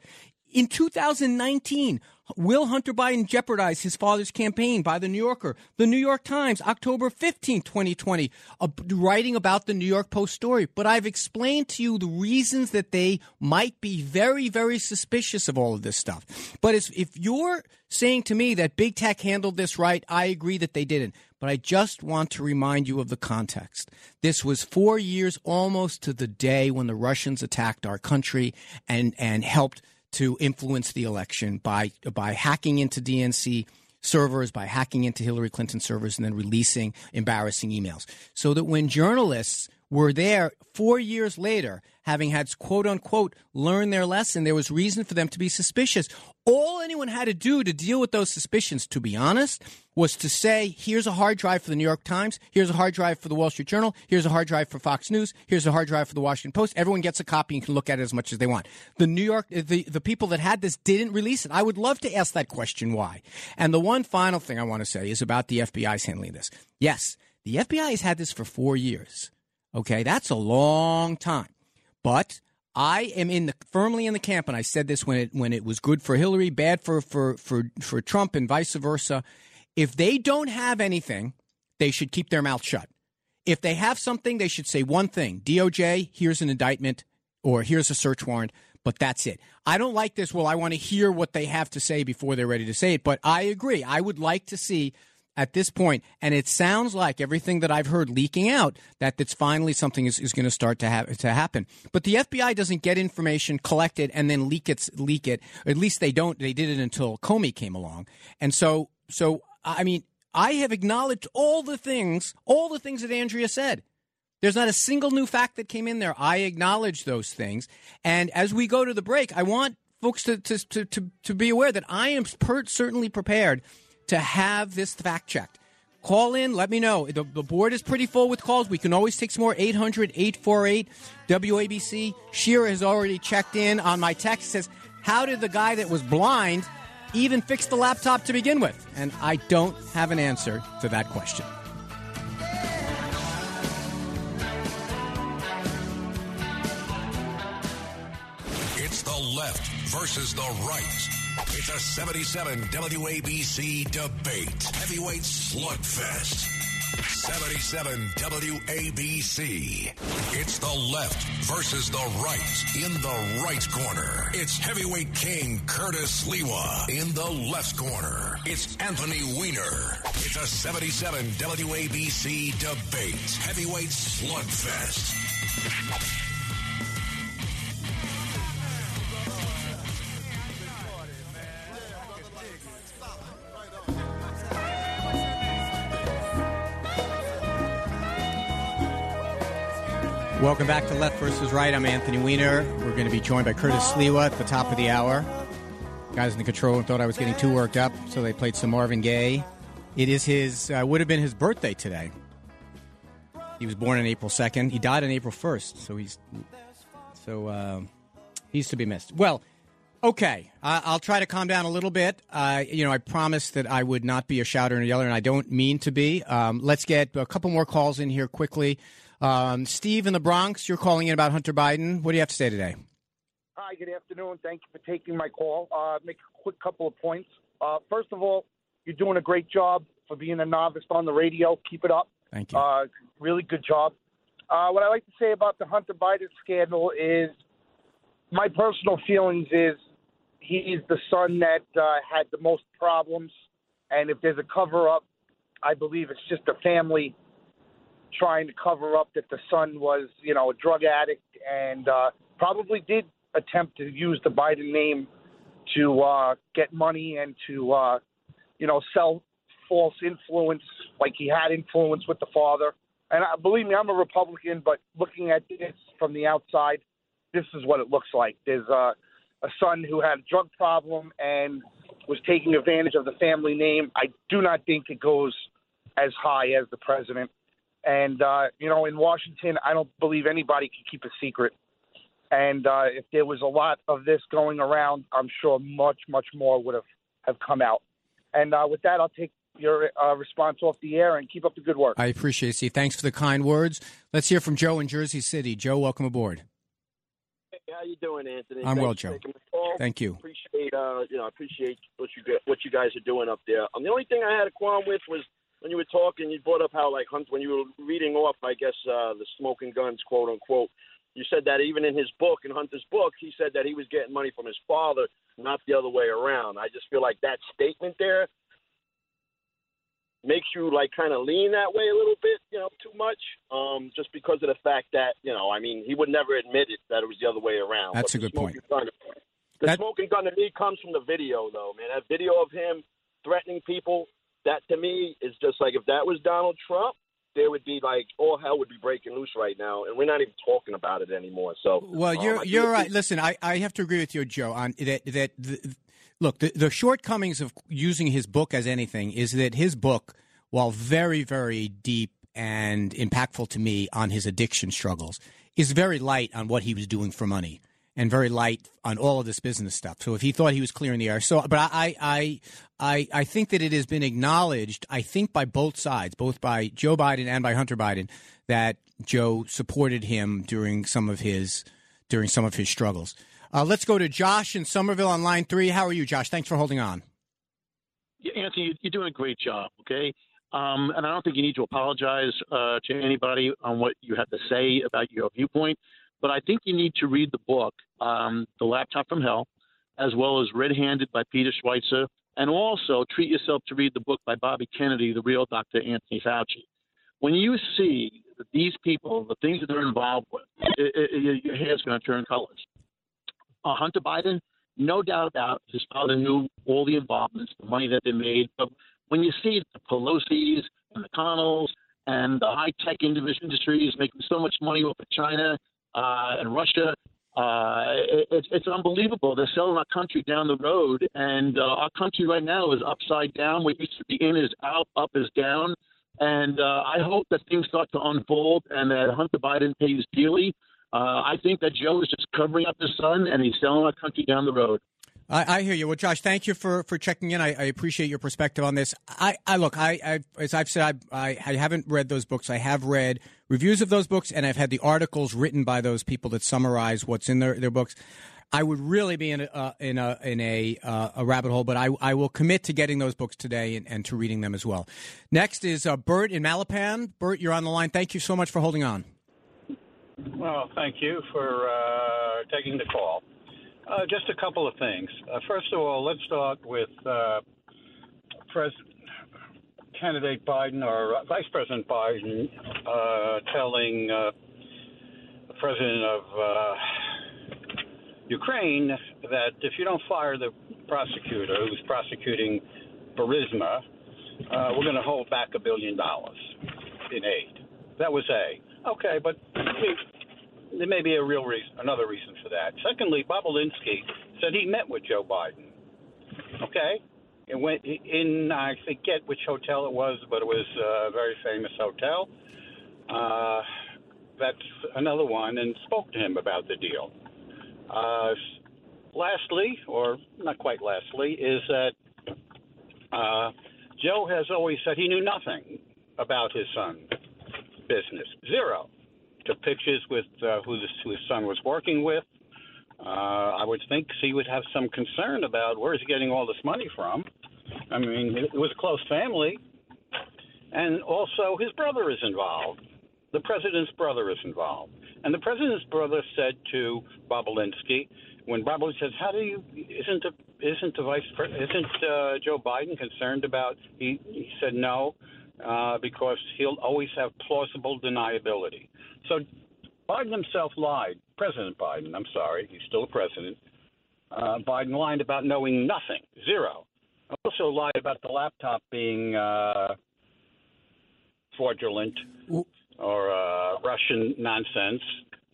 In 2019, Will Hunter Biden jeopardize his father's campaign by the New Yorker? The New York Times, October 15, 2020, uh, writing about the New York Post story. But I've explained to you the reasons that they might be very, very suspicious of all of this stuff. But if you're saying to me that big tech handled this right, I agree that they didn't. But I just want to remind you of the context. This was four years almost to the day when the Russians attacked our country and, and helped to influence the election by by hacking into DNC servers, by hacking into Hillary Clinton servers, and then releasing embarrassing emails. So that when journalists were there four years later, having had quote unquote learned their lesson, there was reason for them to be suspicious. All anyone had to do to deal with those suspicions, to be honest, was to say, here's a hard drive for the New York Times, here's a hard drive for the Wall Street Journal, here's a hard drive for Fox News, here's a hard drive for the Washington Post. Everyone gets a copy and can look at it as much as they want. The New York, the, the people that had this didn't release it. I would love to ask that question why. And the one final thing I want to say is about the FBI's handling this. Yes, the FBI has had this for four years. Okay, that's a long time. But I am in the firmly in the camp, and I said this when it when it was good for Hillary, bad for for for for Trump, and vice versa. If they don't have anything, they should keep their mouth shut. If they have something, they should say one thing: DOJ, here's an indictment, or here's a search warrant. But that's it. I don't like this. Well, I want to hear what they have to say before they're ready to say it. But I agree. I would like to see at this point, and it sounds like everything that I've heard leaking out that it's finally something is, is going to start to have to happen. But the FBI doesn't get information, collect it, and then leak it. Leak it. Or at least they don't. They did it until Comey came along, and so so I mean, I have acknowledged all the things, all the things that Andrea said. There's not a single new fact that came in there. I acknowledge those things, and as we go to the break, I want folks to to to to, to be aware that I am per- certainly prepared to have this fact checked. Call in, let me know. The, the, board is pretty full with calls. We can always take some more. 800 848 WABC. Shira has already checked in on my text. Says, How did the guy that was blind even fix the laptop to begin with? And I don't have an answer to that question. It's the left versus the right. It's a 77 WABC debate. Heavyweight slugfest. 77 WABC. It's the left versus the right. In the right corner, it's heavyweight king Curtis Sliwa. In the left corner, it's Anthony Weiner. It's a 77 WABC debate. Heavyweight slugfest. Welcome back to Left versus Right. I'm Anthony Weiner. We're going to be joined by Curtis Sliwa at the top of the hour. Guys in the control room thought I was getting too worked up, so they played some Marvin Gaye. It is his uh, would have been his birthday today. He was born on April second. He died on April first, so he's so uh, he's to be missed. Well, okay, uh, I'll try to calm down a little bit. Uh, you know, I promised that I would not be a shouter and a yeller, and I don't mean to be. Um, let's get a couple more calls in here quickly. Um, Steve in the Bronx, you're calling in about Hunter Biden. What do you have to say today? Hi, good afternoon. Thank you for taking my call. Uh, make a quick couple of points. Uh, first of all, you're doing a great job for being a novice on the radio. Keep it up. Thank you. Uh, really good job. Uh, what I like to say about the Hunter Biden scandal is my personal feelings is he's the son that uh, had the most problems, and if there's a cover up, I believe it's just a family trying to cover up that the son was, you know, a drug addict and uh, probably did attempt to use the Biden name to uh, get money and to, uh, you know, sell false influence, like he had influence with the father. And uh, believe me, I'm a Republican, but looking at this from the outside, this is what it looks like. There's uh, a son who had a drug problem and was taking advantage of the family name. I do not think it goes as high as the president. And uh, you know, in Washington, I don't believe anybody can keep a secret. And uh, if there was a lot of this going around, I'm sure much, much more would have have come out. And uh, with that, I'll take your uh, response off the air and keep up the good work. I appreciate it, Steve. Thanks for the kind words. Let's hear from Joe in Jersey City. Joe, welcome aboard. how you doing, Anthony? I'm Thanks well, Joe. taking the call. Thank you. Appreciate uh, you know, I appreciate what you what you guys are doing up there. Um, the only thing I had a qualm with was when you were talking, you brought up how like Hunt when you were reading off, I guess uh, the smoking guns, quote unquote. You said that even in his book, in Hunter's book, he said that he was getting money from his father, not the other way around. I just feel like that statement there makes you like kind of lean that way a little bit, you know, too much, um, just because of the fact that you know, I mean, he would never admit it that it was the other way around. That's But a good point. Gun, the That- smoking gun to me comes from the video, though, man. That video of him threatening people, that to me is just like if that was Donald Trump, there would be like all hell would be breaking loose right now, and we're not even talking about it anymore. So, Well, um, you're do you're right. Listen, I, I have to agree with you, Joe, on that that the, look the, the shortcomings of using his book as anything is that his book, while very very deep and impactful to me on his addiction struggles, is very light on what he was doing for money and very light on all of this business stuff. So if he thought he was clearing the air, so but I I I I think that it has been acknowledged. I think by both sides, both by Joe Biden and by Hunter Biden, that Joe supported him during some of his during some of his struggles. Uh, let's go to Josh in Somerville on line three. How are you, Josh? Thanks for holding on. Yeah, Anthony, you're doing a great job. Okay, um, and I don't think you need to apologize uh, to anybody on what you have to say about your viewpoint. But I think you need to read the book, um, "The Laptop from Hell," as well as "Red Handed" by Peter Schweizer, and also treat yourself to read the book by Bobby Kennedy, "The Real Dr. Anthony Fauci." When you see these people, the things that they're involved with, it, it, your hair's going to turn colors. Uh, Hunter Biden, no doubt about his father knew all the involvements, the money that they made. But when you see the Pelosi's and the Connells and the high tech industries making so much money off of China and Russia, uh, it, it's it's unbelievable. They're selling our country down the road, and uh, our country right now is upside down. What used to be in is out, up is down. And uh, I hope that things start to unfold and that Hunter Biden pays dearly. Uh, I think that Joe is just covering up his son and he's selling our country down the road. I, I hear you. Well, Josh, thank you for, for checking in. I, I appreciate your perspective on this. I, I look, I, I as I've said, I, I, haven't read those books. I have read reviews of those books, and I've had the articles written by those people that summarize what's in their, their books. I would really be in a uh, in a in a uh, a rabbit hole, but I I will commit to getting those books today and, and to reading them as well. Next is uh, Bert in Manalapan. Bert, you're on the line. Thank you so much for holding on. Well, thank you for uh, taking the call. Uh, just a couple of things. Uh, first of all, let's start with uh, Pres- candidate Biden or uh, Vice President Biden uh, telling uh, the president of Ukraine that if you don't fire the prosecutor who's prosecuting Burisma, we're going to hold back a billion dollars in aid. That was A. Okay, but there may be a real reason, another reason for that. Secondly, Bobulinski said he met with Joe Biden. Okay, and went in I forget which hotel it was, but it was a very famous hotel. Uh, that's another one, and spoke to him about the deal. Uh, lastly, or not quite lastly, is that uh, Joe has always said he knew nothing about his son's business. Zero. Took pictures with uh, who, this, who his son was working with. Uh, I would think he would have some concern about where is he getting all this money from. I mean, it was a close family. And also, his brother is involved. The president's brother is involved. And the president's brother said to Bobulinski, when Bobulinski says, "How do you? Isn't the isn't the vice isn't uh, Joe Biden concerned about?" He he said no, uh, because he'll always have plausible deniability. So Biden himself lied. President Biden, I'm sorry, he's still a president. Uh, Biden lied about knowing nothing, zero. Also lied about the laptop being uh, fraudulent or uh, Russian nonsense.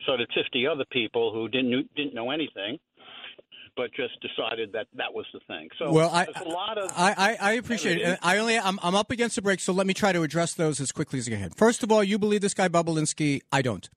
So did 50 other people who didn't didn't know anything, but just decided that that was the thing. So well, I, lot of I, I, I appreciate it. I only I'm, I'm up against the break, so let me try to address those as quickly as I can. First of all, you believe this guy Bobulinski? I don't.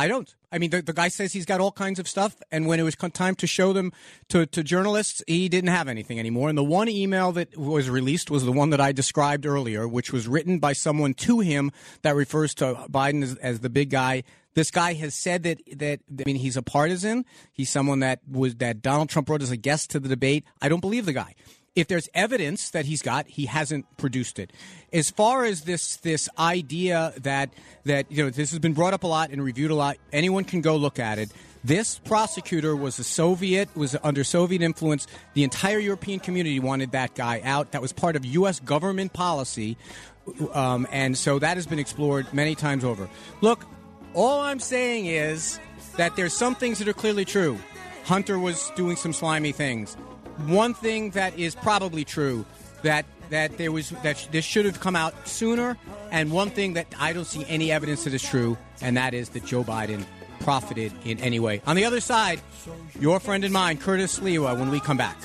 I don't. I mean, the, the guy says he's got all kinds of stuff, and when it was time to show them to, to journalists, he didn't have anything anymore. And the one email that was released was the one that I described earlier, which was written by someone to him that refers to Biden as, as the big guy. This guy has said that that I mean he's a partisan. He's someone that was that Donald Trump wrote as a guest to the debate. I don't believe the guy if there's evidence that he's got, he hasn't produced it. As far as this this idea that that you know this has been brought up a lot and reviewed a lot, anyone can go look at it. This prosecutor was a Soviet, was under Soviet influence. The entire European community wanted that guy out. That was part of U.S. government policy, um, and so that has been explored many times over. Look, all I'm saying is that there's some things that are clearly true. Hunter was doing some slimy things one thing that is probably true that that there was that this should have come out sooner, and one thing that I don't see any evidence that is true, and that is that Joe Biden profited in any way. On the other side, your friend and mine, Curtis Sliwa, when we come back.